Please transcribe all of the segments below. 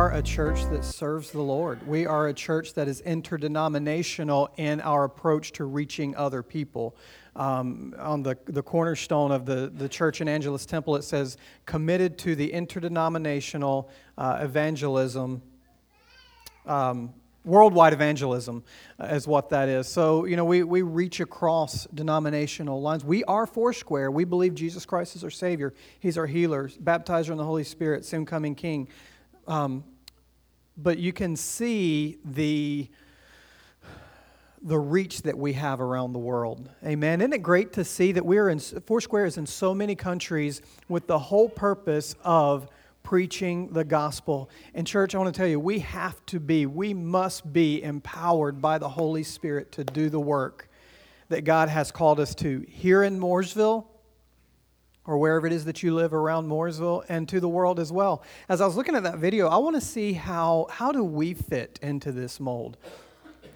are a church that serves the Lord. We are a church that is interdenominational in our approach to reaching other people. Um, on the, the cornerstone of the, the church in Angelus Temple, it says, committed to the interdenominational uh, evangelism um, worldwide evangelism uh, is what that is. So, you know, we, we reach across denominational lines. We are Foursquare. We believe Jesus Christ is our Savior. He's our healer, baptizer in the Holy Spirit, soon coming King. Um, but you can see the the reach that we have around the world. Amen. Isn't it great to see that we're in Foursquare is in so many countries with the whole purpose of preaching the gospel. And, church, I want to tell you, we have to be, we must be empowered by the Holy Spirit to do the work that God has called us to here in Mooresville or wherever it is that you live around Mooresville and to the world as well. As I was looking at that video, I want to see how, how do we fit into this mold?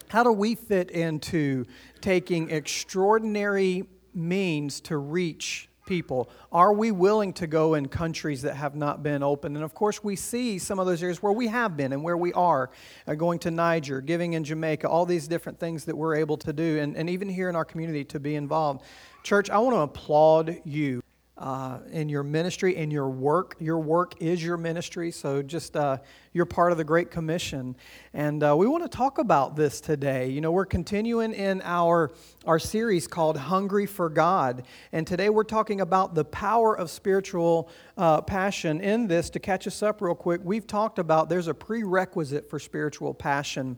How do we fit into taking extraordinary means to reach people? Are we willing to go in countries that have not been open? And of course, we see some of those areas where we have been and where we are, uh, going to Niger, giving in Jamaica, all these different things that we're able to do, and, and even here in our community to be involved. Church, I want to applaud you uh, in your ministry, in your work. Your work is your ministry, so just uh, you're part of the Great Commission. And uh, we want to talk about this today. You know, we're continuing in our, our series called Hungry for God. And today we're talking about the power of spiritual uh, passion. In this, to catch us up real quick, we've talked about there's a prerequisite for spiritual passion.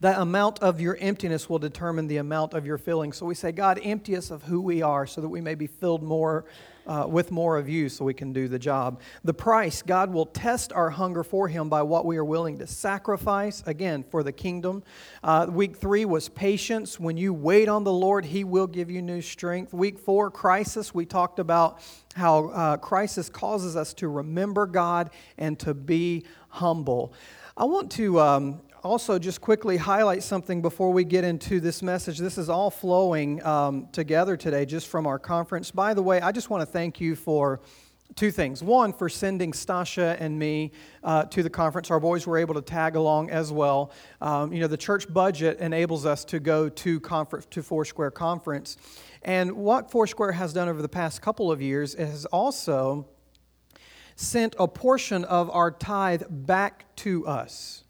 The amount of your emptiness will determine the amount of your filling. So we say, God, empty us of who we are so that we may be filled more uh, with more of you so we can do the job. The price, God will test our hunger for Him by what we are willing to sacrifice, again, for the kingdom. Uh, week three was patience. When you wait on the Lord, He will give you new strength. Week four, crisis. We talked about how uh, crisis causes us to remember God and to be humble. I want to um, also just quickly highlight something before we get into this message. This is all flowing um, together today just from our conference. By the way, I just want to thank you for two things. One, for sending Stasha and me uh, to the conference. Our boys were able to tag along as well. Um, you know, the church budget enables us to go to conference to Foursquare conference. And what Foursquare has done over the past couple of years is also sent a portion of our tithe back to us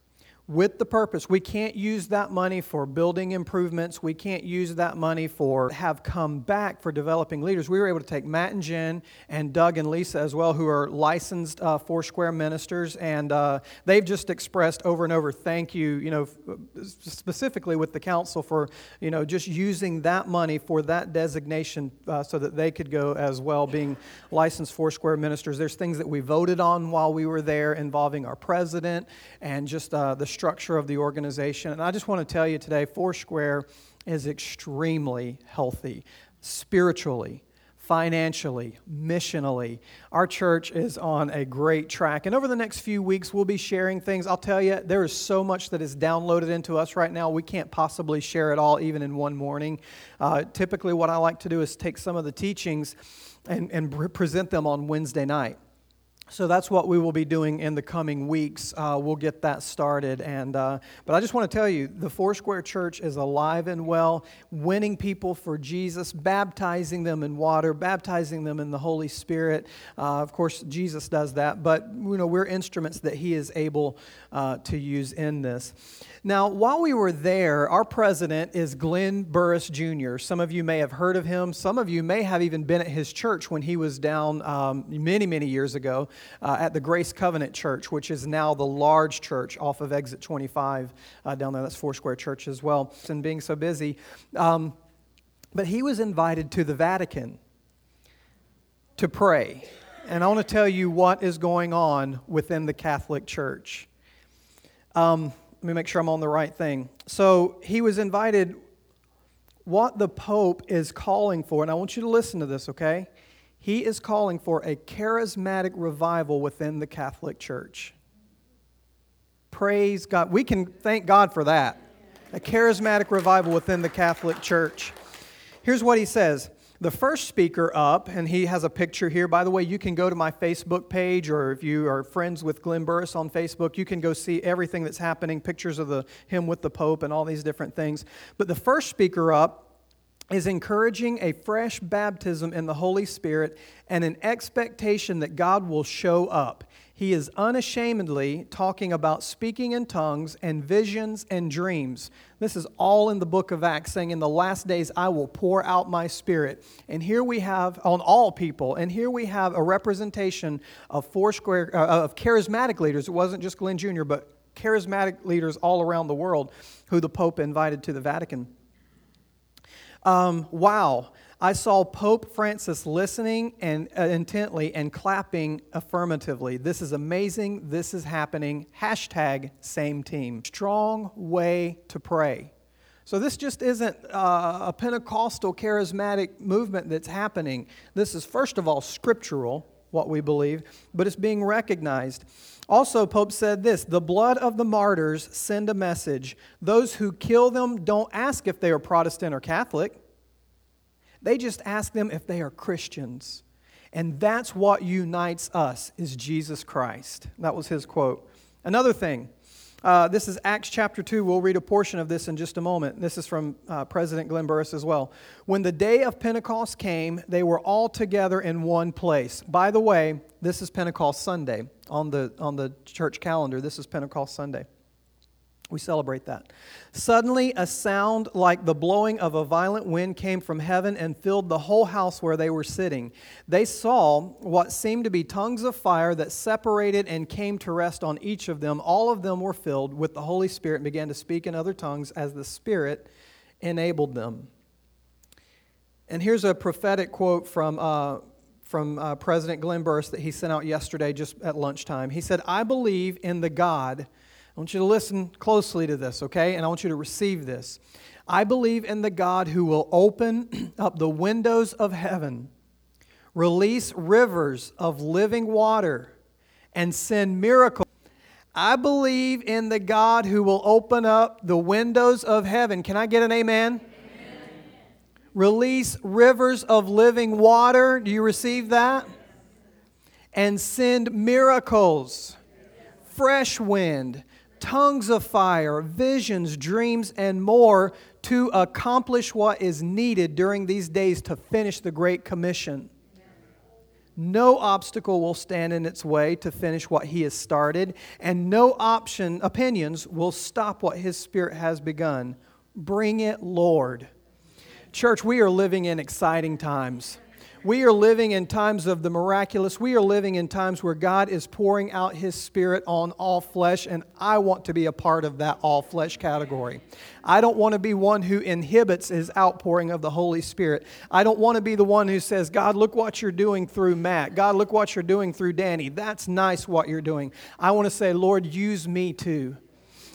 with the purpose. We can't use that money for building improvements. We can't use that money for have come back for developing leaders. We were able to take Matt and Jen and Doug and Lisa as well, who are licensed uh, Foursquare ministers, and uh, they've just expressed over and over thank you, you know, specifically with the council for, you know, just using that money for that designation uh, so that they could go as well, being licensed Foursquare ministers. There's things that we voted on while we were there involving our president and just uh, the structure of the organization. And I just want to tell you today Foursquare is extremely healthy spiritually, financially, missionally. Our church is on a great track. And over the next few weeks, we'll be sharing things. I'll tell you, there is so much that is downloaded into us right now. We can't possibly share it all, even in one morning. Uh, typically, what I like to do is take some of the teachings and, and present them on Wednesday night. So that's what we will be doing in the coming weeks. Uh, we'll get that started. And, uh, but I just want to tell you the Foursquare Church is alive and well, winning people for Jesus, baptizing them in water, baptizing them in the Holy Spirit. Uh, of course, Jesus does that, but you know, we're instruments that He is able uh, to use in this. Now, while we were there, our president is Glenn Burris Jr. Some of you may have heard of him. Some of you may have even been at his church when he was down um, many, many years ago uh, at the Grace Covenant Church, which is now the large church off of Exit 25 uh, down there. That's Foursquare Church as well. And being so busy. Um, but he was invited to the Vatican to pray. And I want to tell you what is going on within the Catholic Church. Um, let me make sure I'm on the right thing. So he was invited. What the Pope is calling for, and I want you to listen to this, okay? He is calling for a charismatic revival within the Catholic Church. Praise God. We can thank God for that. A charismatic revival within the Catholic Church. Here's what he says The first speaker up, and he has a picture here. By the way, you can go to my Facebook page, or if you are friends with Glenn Burris on Facebook, you can go see everything that's happening, pictures of the him with the Pope, and all these different things. But the first speaker up is encouraging a fresh baptism in the Holy Spirit and an expectation that God will show up. He is unashamedly talking about speaking in tongues and visions and dreams. This is all in the book of Acts, saying, In the last days I will pour out my spirit. And here we have, on all people, and here we have a representation of Foursquare, uh, of charismatic leaders. It wasn't just Glenn Jr., but charismatic leaders all around the world who the Pope invited to the Vatican. Um, wow. I saw Pope Francis listening and uh, intently and clapping affirmatively. This is amazing. This is happening. Hashtag same team. Strong way to pray. So, this just isn't uh, a Pentecostal charismatic movement that's happening. This is, first of all, scriptural, what we believe, but it's being recognized. Also, Pope said this the blood of the martyrs send a message. Those who kill them don't ask if they are Protestant or Catholic. They just ask them if they are Christians. And that's what unites us is Jesus Christ. That was his quote. Another thing, uh, this is Acts chapter 2. We'll read a portion of this in just a moment. This is from uh, President Glenn Burris as well. When the day of Pentecost came, they were all together in one place. By the way, this is Pentecost Sunday on the, on the church calendar. This is Pentecost Sunday. We celebrate that. Suddenly, a sound like the blowing of a violent wind came from heaven and filled the whole house where they were sitting. They saw what seemed to be tongues of fire that separated and came to rest on each of them. All of them were filled with the Holy Spirit and began to speak in other tongues as the Spirit enabled them. And here's a prophetic quote from. Uh, from uh, President Glenn Burris that he sent out yesterday just at lunchtime. He said, I believe in the God I want you to listen closely to this, okay? And I want you to receive this. I believe in the God who will open up the windows of heaven, release rivers of living water, and send miracles. I believe in the God who will open up the windows of heaven. Can I get an amen? amen? Release rivers of living water. Do you receive that? And send miracles, fresh wind, tongues of fire, visions, dreams, and more to accomplish what is needed during these days to finish the Great Commission. No obstacle will stand in its way to finish what he has started, and no option opinions will stop what his spirit has begun. Bring it, Lord. Church, we are living in exciting times. We are living in times of the miraculous. We are living in times where God is pouring out His Spirit on all flesh, and I want to be a part of that all flesh category. I don't want to be one who inhibits His outpouring of the Holy Spirit. I don't want to be the one who says, God, look what you're doing through Matt. God, look what you're doing through Danny. That's nice what you're doing. I want to say, Lord, use me too.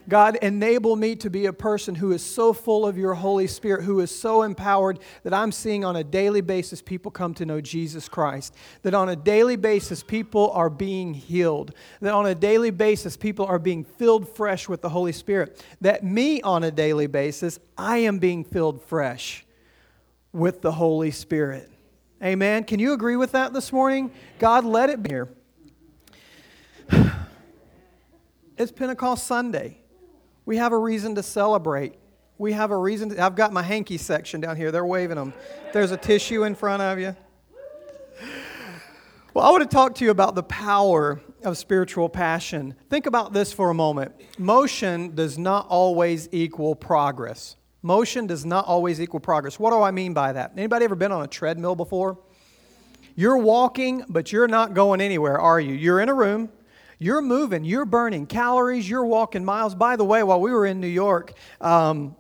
God, enable me to be a person who is so full of your Holy Spirit, who is so empowered that I'm seeing on a daily basis people come to know Jesus Christ. That on a daily basis people are being healed. That on a daily basis people are being filled fresh with the Holy Spirit. That me on a daily basis, I am being filled fresh with the Holy Spirit. Amen. Can you agree with that this morning? God, let it be here. It's Pentecost Sunday. We have a reason to celebrate. We have a reason. To, I've got my hanky section down here. They're waving them. There's a tissue in front of you. Well, I want to talk to you about the power of spiritual passion. Think about this for a moment. Motion does not always equal progress. Motion does not always equal progress. What do I mean by that? Anybody ever been on a treadmill before? You're walking, but you're not going anywhere, are you? You're in a room, you're moving, you're burning calories, you're walking miles. By the way, while we were in New York, um,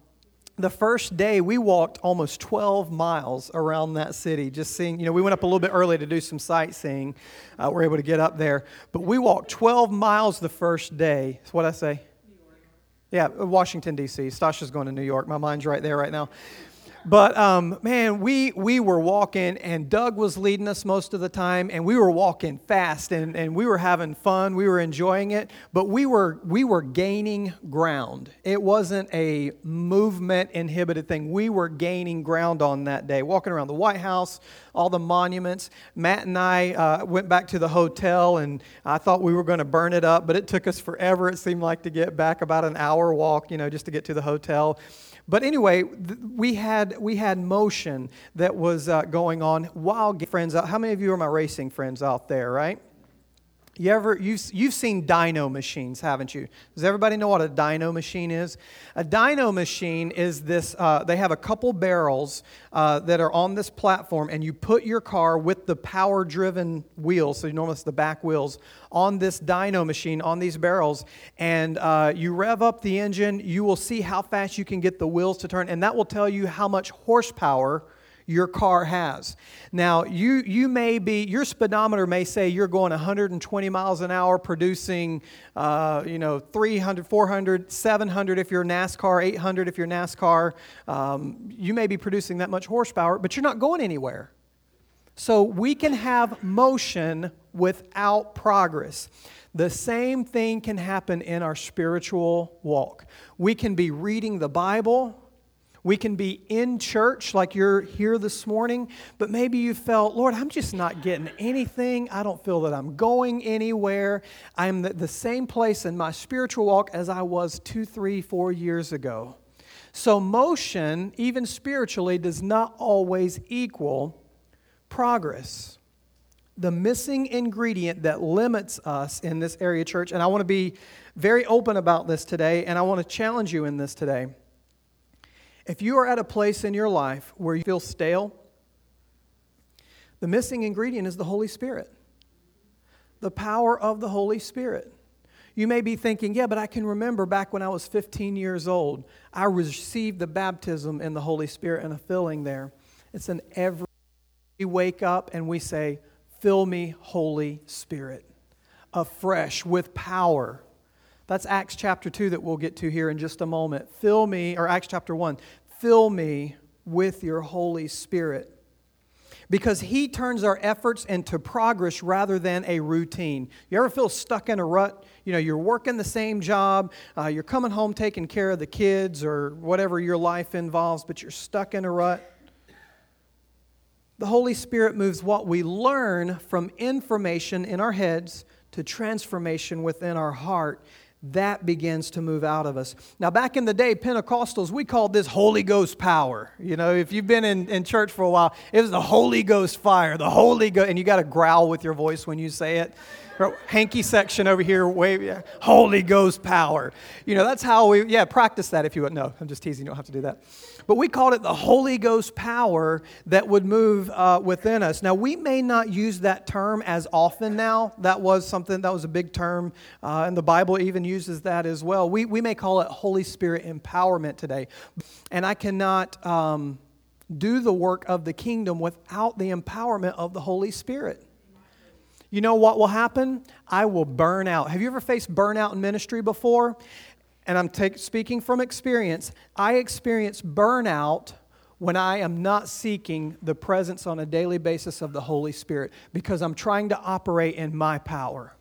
the first day we walked almost 12 miles around that city just seeing you know we went up a little bit early to do some sightseeing uh, we're able to get up there. But we walked 12 miles the first day. What i say? Yeah washington d.c stasha's going to new york. My mind's right there right now But um, man, we we were walking, and Doug was leading us most of the time, and we were walking fast, and, and we were having fun. We were enjoying it, but we were we were gaining ground. It wasn't a movement inhibited thing. We were gaining ground on that day, walking around the White House, all the monuments. Matt and I uh, went back to the hotel, and I thought we were going to burn it up, but it took us forever. It seemed like to get back about an hour walk, you know, just to get to the hotel. But anyway, we had we had motion that was uh, going on while friends out. How many of you are my racing friends out there, right? You ever you've, you've seen dyno machines, haven't you? Does everybody know what a dyno machine is? A dyno machine is this. Uh, they have a couple barrels uh, that are on this platform, and you put your car with the power-driven wheels, so you normally the back wheels, on this dyno machine on these barrels, and uh, you rev up the engine. You will see how fast you can get the wheels to turn, and that will tell you how much horsepower your car has. Now, you, you may be, your speedometer may say you're going 120 miles an hour, producing, uh, you know, 300, 400, 700 if you're NASCAR, 800 if you're NASCAR. Um, you may be producing that much horsepower, but you're not going anywhere. So we can have motion without progress. The same thing can happen in our spiritual walk. We can be reading the Bible we can be in church like you're here this morning, but maybe you felt, Lord, I'm just not getting anything. I don't feel that I'm going anywhere. I'm the, same place in my spiritual walk as I was two, three, four years ago. So, motion, even spiritually, does not always equal progress. The missing ingredient that limits us in this area, church, and I want to be very open about this today, and I want to challenge you in this today if you are at a place in your life where you feel stale, the missing ingredient is the Holy Spirit. The power of the Holy Spirit. You may be thinking, yeah, but I can remember back when I was 15 years old, I received the baptism in the Holy Spirit and a filling there. It's an every we wake up and we say, Fill me, Holy Spirit, afresh with power. That's Acts chapter 2 that we'll get to here in just a moment. Fill me, or Acts chapter 1, fill me with your Holy Spirit. Because He turns our efforts into progress rather than a routine. You ever feel stuck in a rut? You know, you're working the same job, uh, you're coming home taking care of the kids or whatever your life involves, but you're stuck in a rut. The Holy Spirit moves what we learn from information in our heads to transformation within our heart that begins to move out of us. Now, back in the day, Pentecostals, we called this Holy Ghost power. You know, if you've been in, in church for a while, it was the Holy Ghost fire, the Holy Ghost, and you got to growl with your voice when you say it hanky section over here, wave, yeah, Holy Ghost power. You know, that's how we, yeah, practice that if you would. No, I'm just teasing, you don't have to do that. But we called it the Holy Ghost power that would move uh, within us. Now, we may not use that term as often now. That was something, that was a big term, uh, and the Bible even uses that as well. We, we may call it Holy Spirit empowerment today. And I cannot um, do the work of the kingdom without the empowerment of the Holy Spirit. You know what will happen? I will burn out. Have you ever faced burnout in ministry before? And I'm take, speaking from experience. I experience burnout when I am not seeking the presence on a daily basis of the Holy Spirit because I'm trying to operate in my power.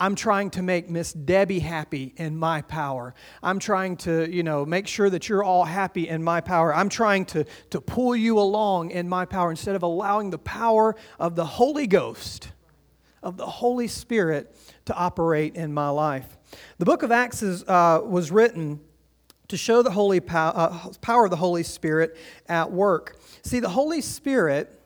I'm trying to make Miss Debbie happy in my power. I'm trying to, you know, make sure that you're all happy in my power. I'm trying to, to pull you along in my power instead of allowing the power of the Holy Ghost of the Holy Spirit to operate in my life. The book of Acts is, uh, was written to show the holy pow- uh, power of the Holy Spirit at work. See, the Holy Spirit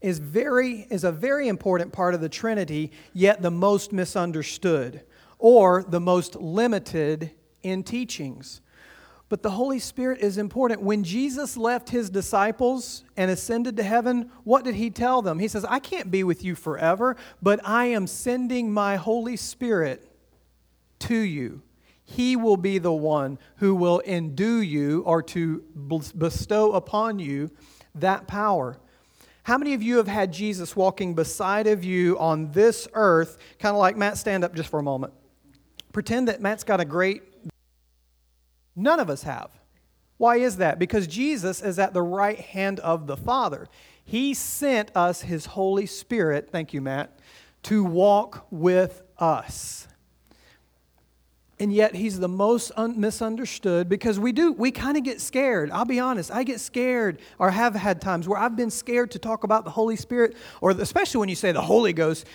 is, very, is a very important part of the Trinity, yet the most misunderstood or the most limited in teachings. But the Holy Spirit is important. When Jesus left his disciples and ascended to heaven, what did he tell them? He says, I can't be with you forever, but I am sending my Holy Spirit to you. He will be the one who will endue you or to bestow upon you that power. How many of you have had Jesus walking beside of you on this earth? Kind of like Matt, stand up just for a moment. Pretend that Matt's got a great None of us have. Why is that? Because Jesus is at the right hand of the Father. He sent us His Holy Spirit, thank you, Matt, to walk with us. And yet he's the most un- misunderstood because we do, we kind of get scared. I'll be honest, I get scared or have had times where I've been scared to talk about the Holy Spirit, or especially when you say the Holy Ghost.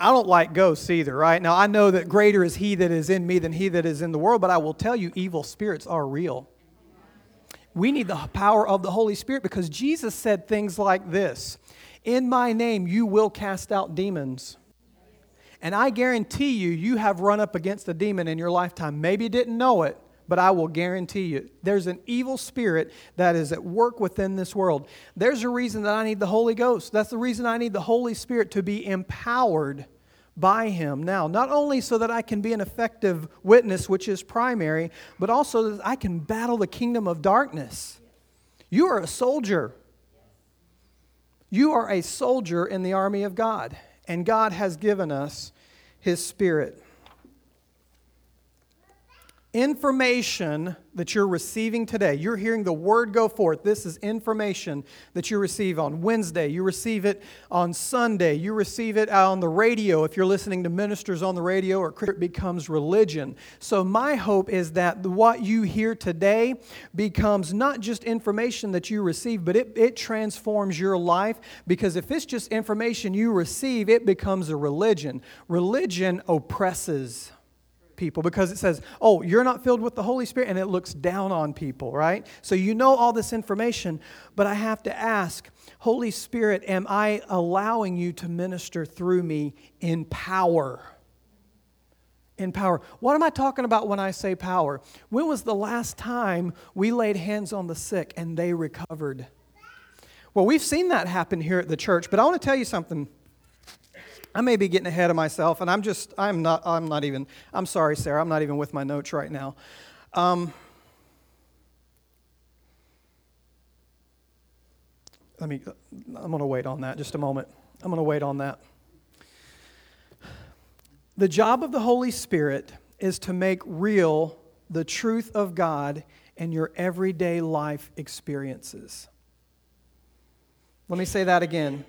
I don't like ghosts either, right? Now, I know that greater is he that is in me than he that is in the world, but I will tell you, evil spirits are real. We need the power of the Holy Spirit because Jesus said things like this In my name, you will cast out demons. And I guarantee you, you have run up against a demon in your lifetime. Maybe you didn't know it, but I will guarantee you there's an evil spirit that is at work within this world. There's a reason that I need the Holy Ghost. That's the reason I need the Holy Spirit to be empowered by Him. Now, not only so that I can be an effective witness, which is primary, but also that I can battle the kingdom of darkness. You are a soldier. You are a soldier in the army of God and God has given us His Spirit information that you're receiving today. You're hearing the word go forth. This is information that you receive on Wednesday. You receive it on Sunday. You receive it on the radio if you're listening to ministers on the radio or it becomes religion. So my hope is that what you hear today becomes not just information that you receive, but it, it transforms your life because if it's just information you receive, it becomes a religion. Religion oppresses people because it says, oh, you're not filled with the Holy Spirit, and it looks down on people, right? So you know all this information, but I have to ask, Holy Spirit, am I allowing you to minister through me in power? In power. What am I talking about when I say power? When was the last time we laid hands on the sick and they recovered? Well, we've seen that happen here at the church, but I want to tell you something. I may be getting ahead of myself, and I'm just, I'm not, I'm not even, I'm sorry, Sarah, I'm not even with my notes right now. Um, let me, I'm going to wait on that just a moment. I'm going to wait on that. The job of the Holy Spirit is to make real the truth of God in your everyday life experiences. Let me say that again.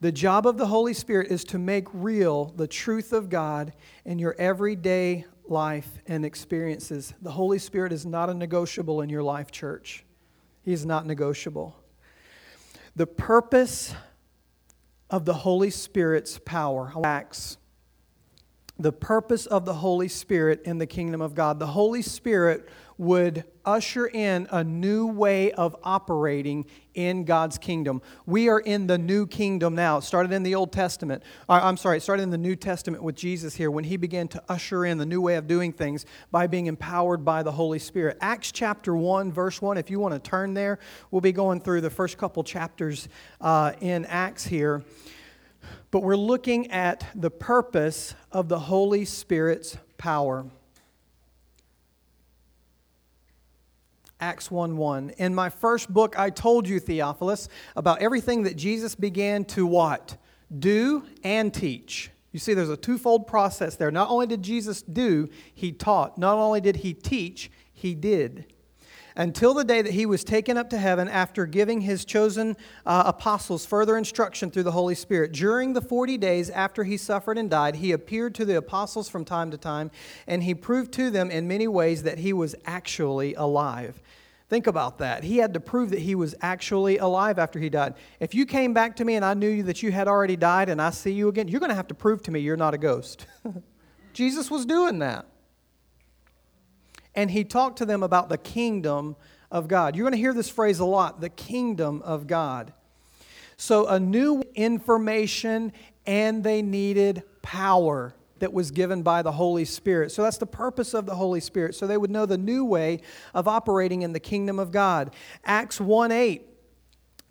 The job of the Holy Spirit is to make real the truth of God in your everyday life and experiences. The Holy Spirit is not a negotiable in your life, church. He is not negotiable. The purpose of the Holy Spirit's power, Acts, the purpose of the Holy Spirit in the kingdom of God. The Holy Spirit would usher in a new way of operating in God's kingdom. We are in the new kingdom now. It started in the Old Testament. I'm sorry, it started in the New Testament with Jesus here when he began to usher in the new way of doing things by being empowered by the Holy Spirit. Acts chapter 1, verse 1, if you want to turn there, we'll be going through the first couple chapters uh, in Acts here. But we're looking at the purpose of the Holy Spirit's power. Acts 1 1. In my first book, I told you, Theophilus, about everything that Jesus began to what? Do and teach. You see, there's a twofold process there. Not only did Jesus do, he taught. Not only did he teach, he did until the day that he was taken up to heaven after giving his chosen uh, apostles further instruction through the Holy Spirit. During the 40 days after he suffered and died, he appeared to the apostles from time to time, and he proved to them in many ways that he was actually alive. Think about that. He had to prove that he was actually alive after he died. If you came back to me and I knew that you had already died and I see you again, you're going to have to prove to me you're not a ghost. Jesus was doing that and he talked to them about the kingdom of God. You're going to hear this phrase a lot the kingdom of God. So, a new information, and they needed power that was given by the Holy Spirit. So, that's the purpose of the Holy Spirit. So, they would know the new way of operating in the kingdom of God. Acts 1 8,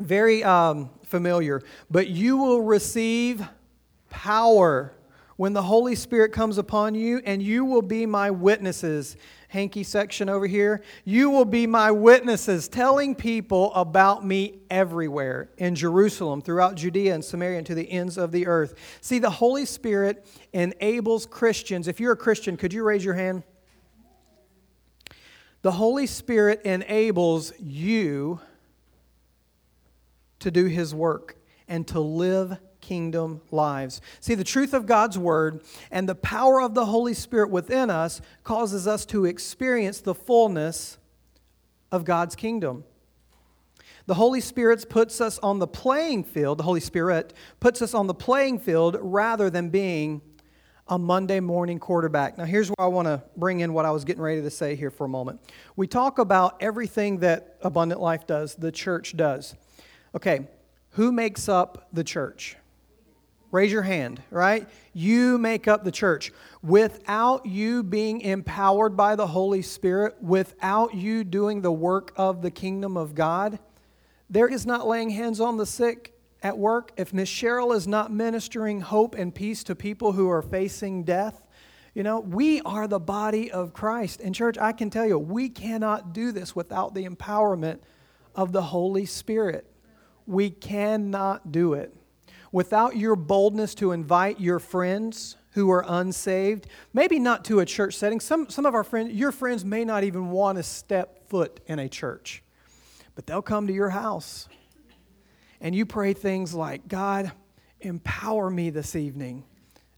very um, familiar. But you will receive power when the Holy Spirit comes upon you, and you will be my witnesses hanky section over here. You will be my witnesses, telling people about me everywhere in Jerusalem, throughout Judea and Samaria, and to the ends of the earth. See, the Holy Spirit enables Christians. If you're a Christian, could you raise your hand? The Holy Spirit enables you to do His work and to live kingdom lives. See, the truth of God's Word and the power of the Holy Spirit within us causes us to experience the fullness of God's kingdom. The Holy Spirit puts us on the playing field, the Holy Spirit puts us on the playing field rather than being a Monday morning quarterback. Now, here's where I want to bring in what I was getting ready to say here for a moment. We talk about everything that Abundant Life does, the church does. Okay, who makes up the church? Raise your hand, right? You make up the church. Without you being empowered by the Holy Spirit, without you doing the work of the kingdom of God, there is not laying hands on the sick at work. If Miss Cheryl is not ministering hope and peace to people who are facing death, you know, we are the body of Christ. And, church, I can tell you, we cannot do this without the empowerment of the Holy Spirit. We cannot do it. Without your boldness to invite your friends who are unsaved, maybe not to a church setting, some, some of our friends, your friends may not even want to step foot in a church but they'll come to your house. And you pray things like, God, empower me this evening.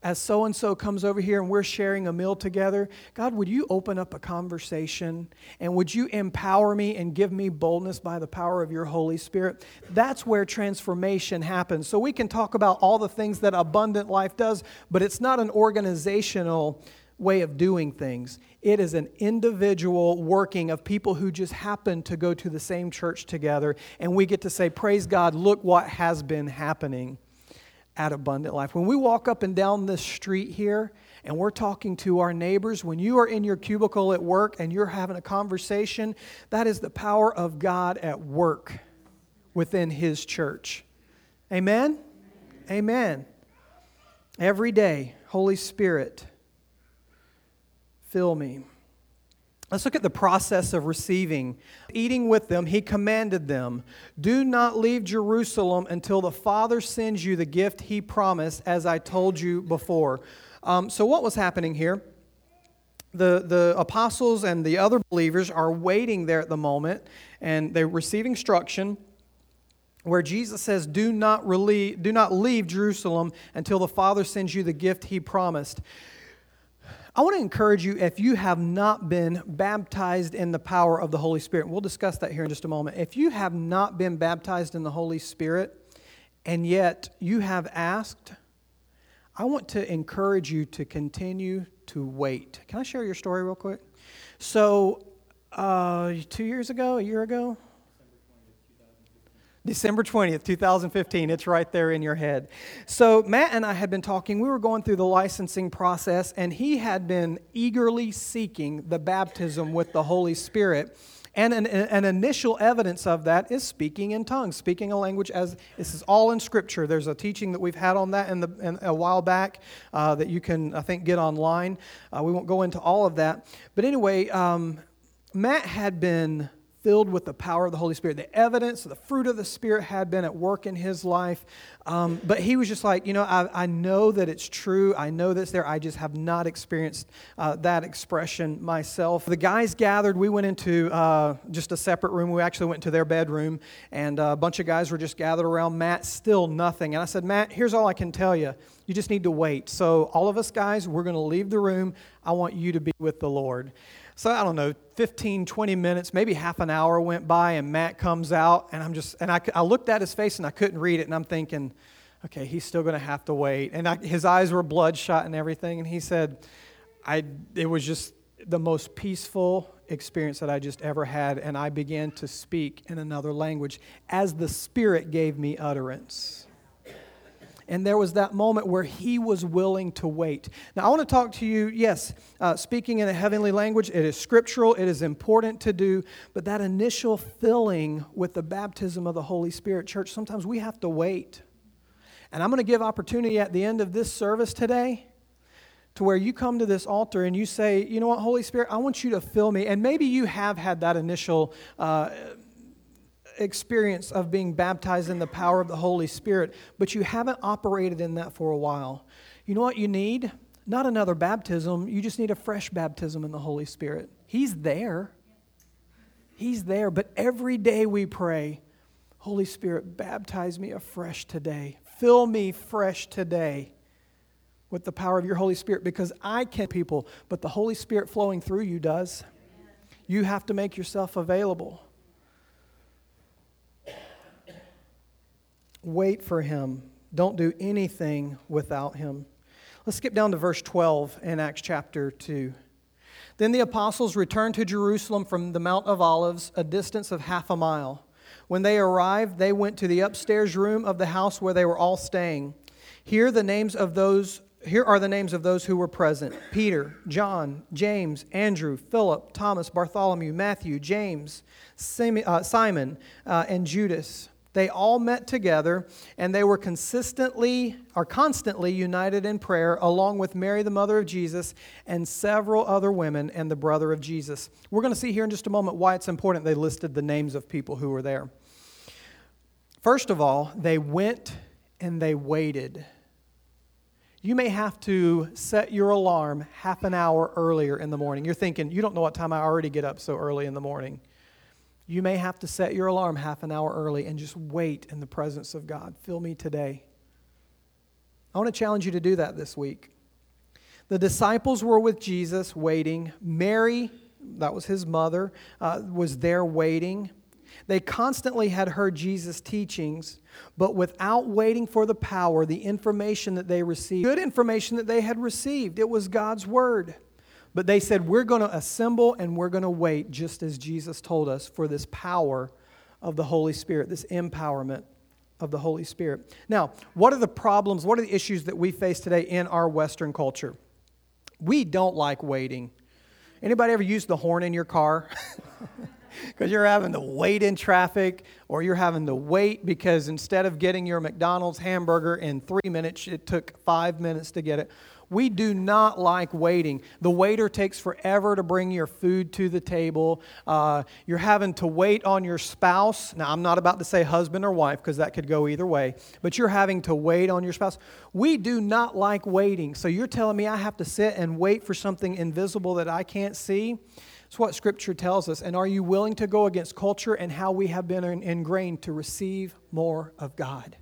As so and so comes over here and we're sharing a meal together, God, would you open up a conversation and would you empower me and give me boldness by the power of your Holy Spirit? That's where transformation happens. So we can talk about all the things that abundant life does, but it's not an organizational way of doing things. It is an individual working of people who just happen to go to the same church together, and we get to say, Praise God, look what has been happening at Abundant Life. When we walk up and down this street here, and we're talking to our neighbors, when you are in your cubicle at work and you're having a conversation, that is the power of God at work within His church. Amen? Amen. Every day, Holy Spirit fill me. Let's look at the process of receiving. Eating with them, he commanded them, Do not leave Jerusalem until the Father sends you the gift he promised, as I told you before. Um, so, what was happening here? The, the apostles and the other believers are waiting there at the moment, and they receive instruction where Jesus says, do not, relieve, do not leave Jerusalem until the Father sends you the gift he promised. I want to encourage you if you have not been baptized in the power of the Holy Spirit, we'll discuss that here in just a moment. If you have not been baptized in the Holy Spirit and yet you have asked, I want to encourage you to continue to wait. Can I share your story real quick? So, uh, two years ago, a year ago, December 20th, 2015. It's right there in your head. So, Matt and I had been talking. We were going through the licensing process, and he had been eagerly seeking the baptism with the Holy Spirit. And an, an, initial evidence of that is speaking in tongues, speaking a language as this is all in Scripture. There's a teaching that we've had on that in, the, in a while back uh, that you can, I think, get online. Uh, we won't go into all of that. But anyway, um, Matt had been filled with the power of the Holy Spirit. The evidence, the fruit of the Spirit had been at work in his life. Um, but he was just like, you know, I, I know that it's true. I know that's there. I just have not experienced uh, that expression myself. The guys gathered. We went into uh, just a separate room. We actually went to their bedroom, and a bunch of guys were just gathered around Matt, still nothing. And I said, Matt, here's all I can tell you. You just need to wait. So, all of us guys, we're going to leave the room. I want you to be with the Lord. So I don't know, 15, 20 minutes, maybe half an hour went by, and Matt comes out, and I'm just, and I, I looked at his face and I couldn't read it, and I'm thinking, okay, he's still going to have to wait. And I, his eyes were bloodshot and everything, and he said, I, it was just the most peaceful experience that I just ever had, and I began to speak in another language as the Spirit gave me utterance. And there was that moment where he was willing to wait. Now, I want to talk to you, yes, uh, speaking in a heavenly language, it is scriptural, it is important to do, but that initial filling with the baptism of the Holy Spirit, church, sometimes we have to wait. And I'm going to give opportunity at the end of this service today to where you come to this altar and you say, you know what, Holy Spirit, I want you to fill me. And maybe you have had that initial. Uh, experience of being baptized in the power of the Holy Spirit, but you haven't operated in that for a while. You know what you need? Not another baptism, you just need a fresh baptism in the Holy Spirit. He's there. He's there, but every day we pray, Holy Spirit, baptize me afresh today. Fill me fresh today with the power of your Holy Spirit because I can't people, but the Holy Spirit flowing through you does. You have to make yourself available. Wait for him. Don't do anything without him. Let's skip down to verse 12 in Acts chapter 2. Then the apostles returned to Jerusalem from the Mount of Olives, a distance of half a mile. When they arrived, they went to the upstairs room of the house where they were all staying. Here the names of those here are the names of those who were present Peter, John, James, Andrew, Philip, Thomas, Bartholomew, Matthew, James, uh, Simon, uh, and Judas. They all met together and they were consistently or constantly united in prayer, along with Mary, the mother of Jesus, and several other women and the brother of Jesus. We're going to see here in just a moment why it's important they listed the names of people who were there. First of all, they went and they waited. You may have to set your alarm half an hour earlier in the morning. You're thinking, you don't know what time I already get up so early in the morning. You may have to set your alarm half an hour early and just wait in the presence of God. Fill me today. I want to challenge you to do that this week. The disciples were with Jesus waiting. Mary, that was his mother, uh, was there waiting. They constantly had heard Jesus' teachings, but without waiting for the power, the information that they received, good information that they had received, it was God's word. But they said, We're going to assemble and we're going to wait, just as Jesus told us, for this power of the Holy Spirit, this empowerment of the Holy Spirit. Now, what are the problems, what are the issues that we face today in our Western culture? We don't like waiting. Anybody ever used the horn in your car? because you're having to wait in traffic or you're having to wait because instead of getting your McDonald's hamburger in three minutes, it took five minutes to get it. We do not like waiting. The waiter takes forever to bring your food to the table. Uh, you're having to wait on your spouse. Now, I'm not about to say husband or wife because that could go either way, but you're having to wait on your spouse. We do not like waiting. So you're telling me I have to sit and wait for something invisible that I can't see? It's what Scripture tells us. And are you willing to go against culture and how we have been ingrained to receive more of God?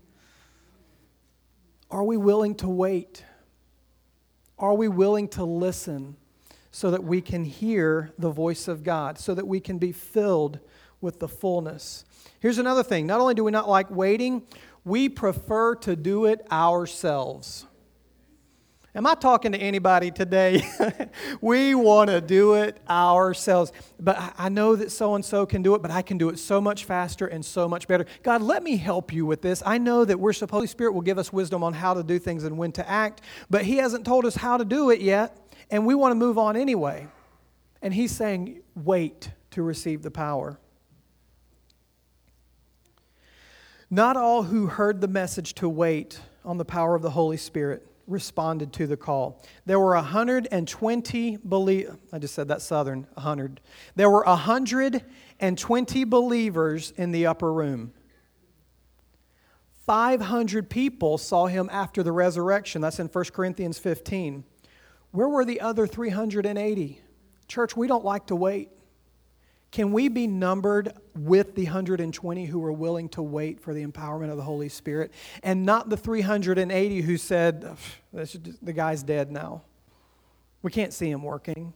Are we willing to wait? Are we willing to listen so that we can hear the voice of God, so that we can be filled with the fullness? Here's another thing not only do we not like waiting, we prefer to do it ourselves. Am I talking to anybody today? we want to do it ourselves. But I know that so and so can do it, but I can do it so much faster and so much better. God, let me help you with this. I know that we're supposed, Holy Spirit will give us wisdom on how to do things and when to act, but He hasn't told us how to do it yet, and we want to move on anyway. And He's saying, wait to receive the power. Not all who heard the message to wait on the power of the Holy Spirit responded to the call. There were 120 believe I just said that southern 100. There were 120 believers in the upper room. 500 people saw him after the resurrection. That's in 1 Corinthians 15. Where were the other 380? Church, we don't like to wait. Can we be numbered with the 120 who were willing to wait for the empowerment of the Holy Spirit and not the 380 who said, the guy's dead now? We can't see him working.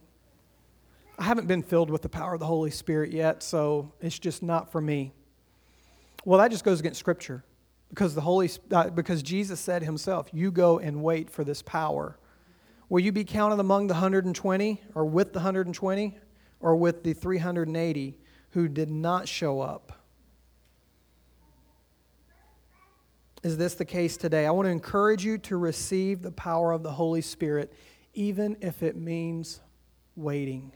I haven't been filled with the power of the Holy Spirit yet, so it's just not for me. Well, that just goes against Scripture because the Holy uh, because Jesus said Himself, "You go and wait for this power." Will you be counted among the 120 or with the 120? Or with the 380 who did not show up? Is this the case today? I want to encourage you to receive the power of the Holy Spirit, even if it means waiting.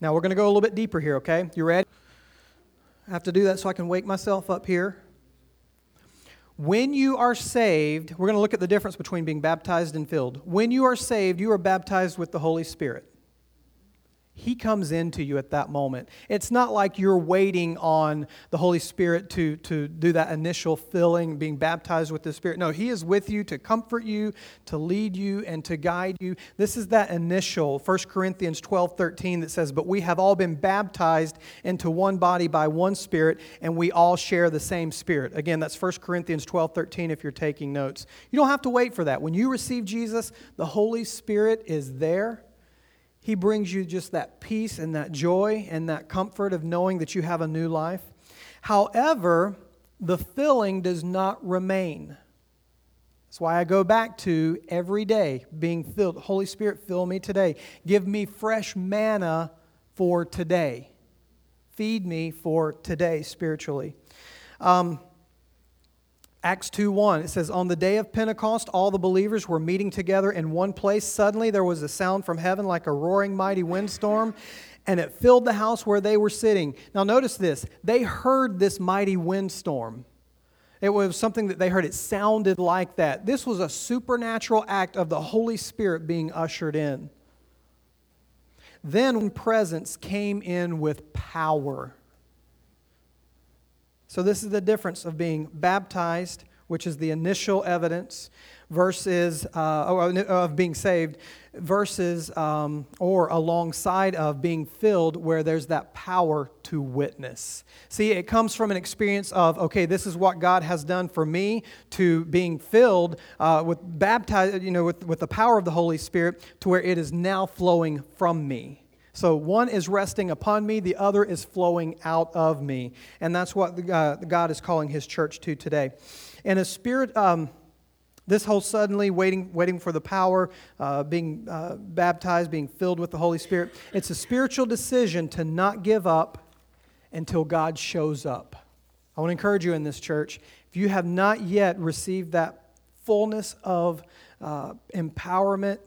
Now, we're going to go a little bit deeper here, okay? You ready? I have to do that so I can wake myself up here. When you are saved, we're going to look at the difference between being baptized and filled. When you are saved, you are baptized with the Holy Spirit. He comes into you at that moment. It's not like you're waiting on the Holy Spirit to, to do that initial filling, being baptized with the Spirit. No, He is with you to comfort you, to lead you, and to guide you. This is that initial 1 Corinthians 12 13 that says, But we have all been baptized into one body by one Spirit, and we all share the same Spirit. Again, that's 1 Corinthians 12 13 if you're taking notes. You don't have to wait for that. When you receive Jesus, the Holy Spirit is there he brings you just that peace and that joy and that comfort of knowing that you have a new life. However, the filling does not remain. That's why I go back to every day being filled. Holy Spirit, fill me today. Give me fresh manna for today. Feed me for today spiritually. Um, Acts 2 1, it says, On the day of Pentecost, all the believers were meeting together in one place. Suddenly there was a sound from heaven like a roaring mighty windstorm, and it filled the house where they were sitting. Now, notice this they heard this mighty windstorm. It was something that they heard. It sounded like that. This was a supernatural act of the Holy Spirit being ushered in. Then presence came in with power. So, this is the difference of being baptized, which is the initial evidence, versus uh, oh, of being saved, versus um, or alongside of being filled, where there's that power to witness. See, it comes from an experience of okay, this is what God has done for me, to being filled uh, with baptized, you know, with, with the power of the Holy Spirit, to where it is now flowing from me. So one is resting upon me, the other is flowing out of me. And that's what uh, God is calling his church to today. And a spirit, um, this whole suddenly waiting, waiting for the power, uh, being uh, baptized, being filled with the Holy Spirit, it's a spiritual decision to not give up until God shows up. I want to encourage you in this church. If you have not yet received that fullness of uh, empowerment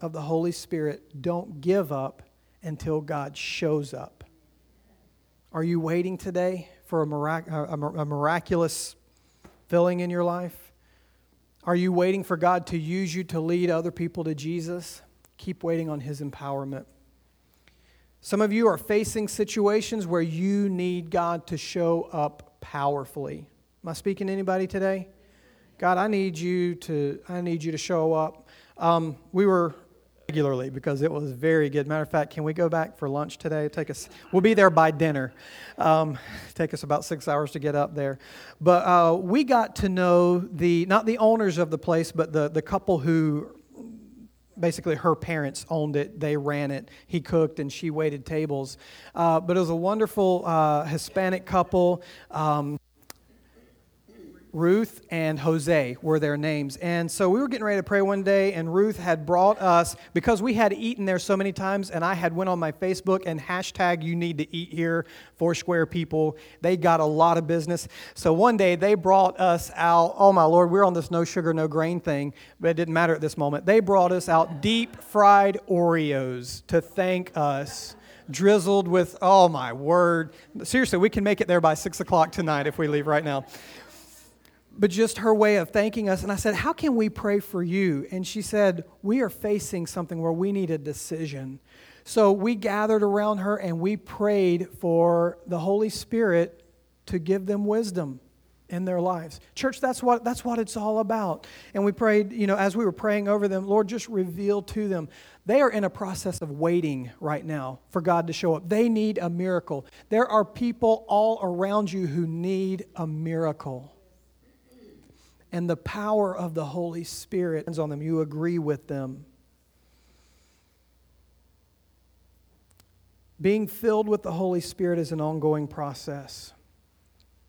of the Holy Spirit, don't give up until God shows up. Are you waiting today for a, mirac- a, miraculous filling in your life? Are you waiting for God to use you to lead other people to Jesus? Keep waiting on His empowerment. Some of you are facing situations where you need God to show up powerfully. Am I speaking to anybody today? God, I need you to I need you to show up. Um, we were regularly because it was very good. Matter of fact, can we go back for lunch today? Take us. We'll be there by dinner. Um, take us about six hours to get up there. But uh, we got to know the not the owners of the place, but the the couple who basically her parents owned it they ran it he cooked and she waited tables uh, but it was a wonderful uh, hispanic couple um, Ruth and Jose were their names. And so we were getting ready to pray one day, and Ruth had brought us, because we had eaten there so many times, and I had went on my Facebook and hashtag you need to eat here, Foursquare people. They got a lot of business. So one day they brought us out, oh my Lord, we're on this no sugar, no grain thing, but it didn't matter at this moment. They brought us out deep fried Oreos to thank us drizzled with, oh my word. Seriously, we can make it there by six o'clock tonight if we leave right now but just her way of thanking us. And I said, How can we pray for you? And she said, We are facing something where we need a decision. So we gathered around her and we prayed for the Holy Spirit to give them wisdom in their lives. Church, that's what, that's what it's all about. And we prayed, you know, as we were praying over them, Lord, just reveal to them. They are in a process of waiting right now for God to show up. They need a miracle. There are people all around you who need a miracle and the power of the Holy Spirit on them. You agree with them. Being filled with the Holy Spirit is an ongoing process.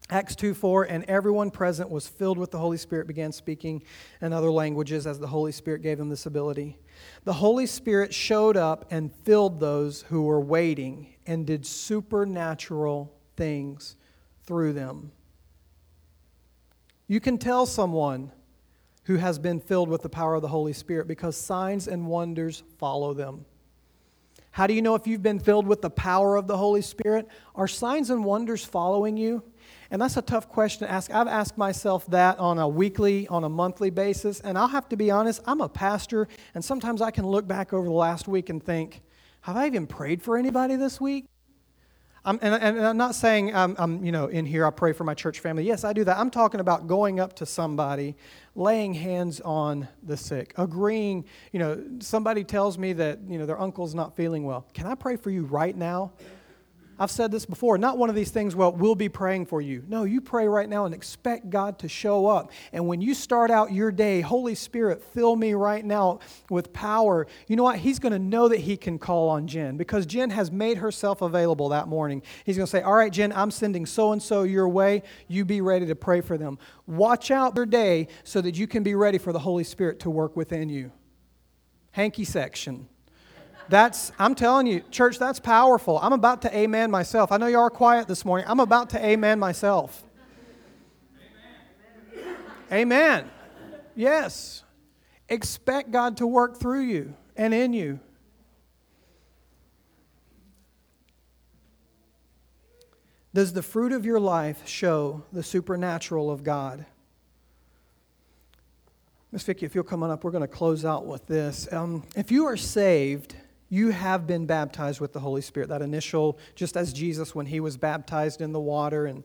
Acts 2 4, and everyone present was filled with the Holy Spirit, began speaking in other languages as the Holy Spirit gave them this ability. The Holy Spirit showed up and filled those who were waiting and did supernatural things through them. You can tell someone who has been filled with the power of the Holy Spirit because signs and wonders follow them. How do you know if you've been filled with the power of the Holy Spirit? Are signs and wonders following you? And that's a tough question to ask. I've asked myself that on a weekly, on a monthly basis. And I'll have to be honest, I'm a pastor, and sometimes I can look back over the last week and think, Have I even prayed for anybody this week? Um, I'm, and, and, I'm not saying I'm, I'm, you know, in here I pray for my church family. Yes, I do that. I'm talking about going up to somebody, laying hands on the sick, agreeing. You know, somebody tells me that you know their uncle's not feeling well. Can I pray for you right now? I've said this before, not one of these things, well, we'll be praying for you. No, you pray right now and expect God to show up. And when you start out your day, Holy Spirit, fill me right now with power. You know what? He's going to know that he can call on Jen because Jen has made herself available that morning. He's going to say, All right, Jen, I'm sending so and so your way. You be ready to pray for them. Watch out your day so that you can be ready for the Holy Spirit to work within you. Hanky section. That's, I'm telling you, church, that's powerful. I'm about to amen myself. I know you are quiet this morning. I'm about to amen myself. Amen. amen. Yes. Expect God to work through you and in you. Does the fruit of your life show the supernatural of God? Miss Vicki, if you'll come on up, we're going to close out with this. Um, if you are saved, you have been baptized with the Holy Spirit. That initial, just as Jesus when he was baptized in the water, and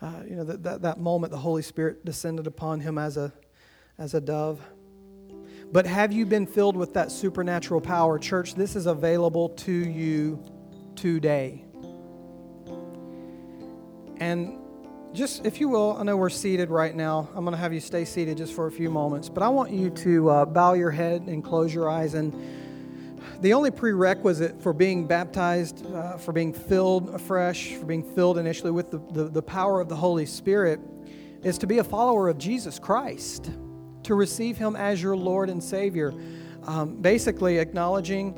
uh, you know that, that, that moment the Holy Spirit descended upon him as a as a dove. But have you been filled with that supernatural power, church? This is available to you today. And just, if you will, I know we're seated right now. I'm going to have you stay seated just for a few moments, but I want you to uh, bow your head and close your eyes and the only prerequisite for being baptized, uh, for being filled afresh, for being filled initially with the, the, the power of the Holy Spirit, is to be a follower of Jesus Christ, to receive Him as your Lord and Savior. Um, basically, acknowledging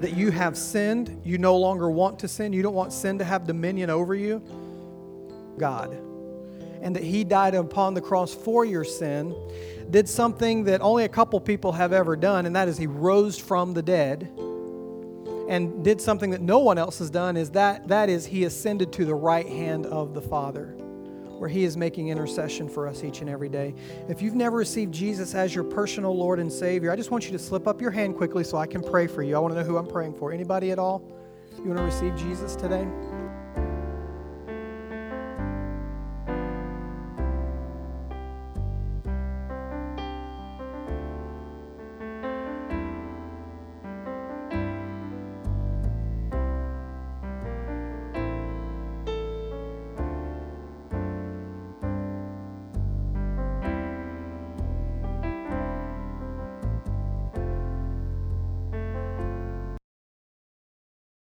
that you have sinned, you no longer want to sin, you don't want sin to have dominion over you. God. And that He died upon the cross for your sin did something that only a couple people have ever done, and that is he rose from the dead. And did something that no one else has done is that that is he ascended to the right hand of the father where he is making intercession for us each and every day. If you've never received jesus as your personal lord and savior i just want you to slip up your hand quickly so i can pray for you. I want to know who i'm praying for. Anybody at all? You want to receive jesus today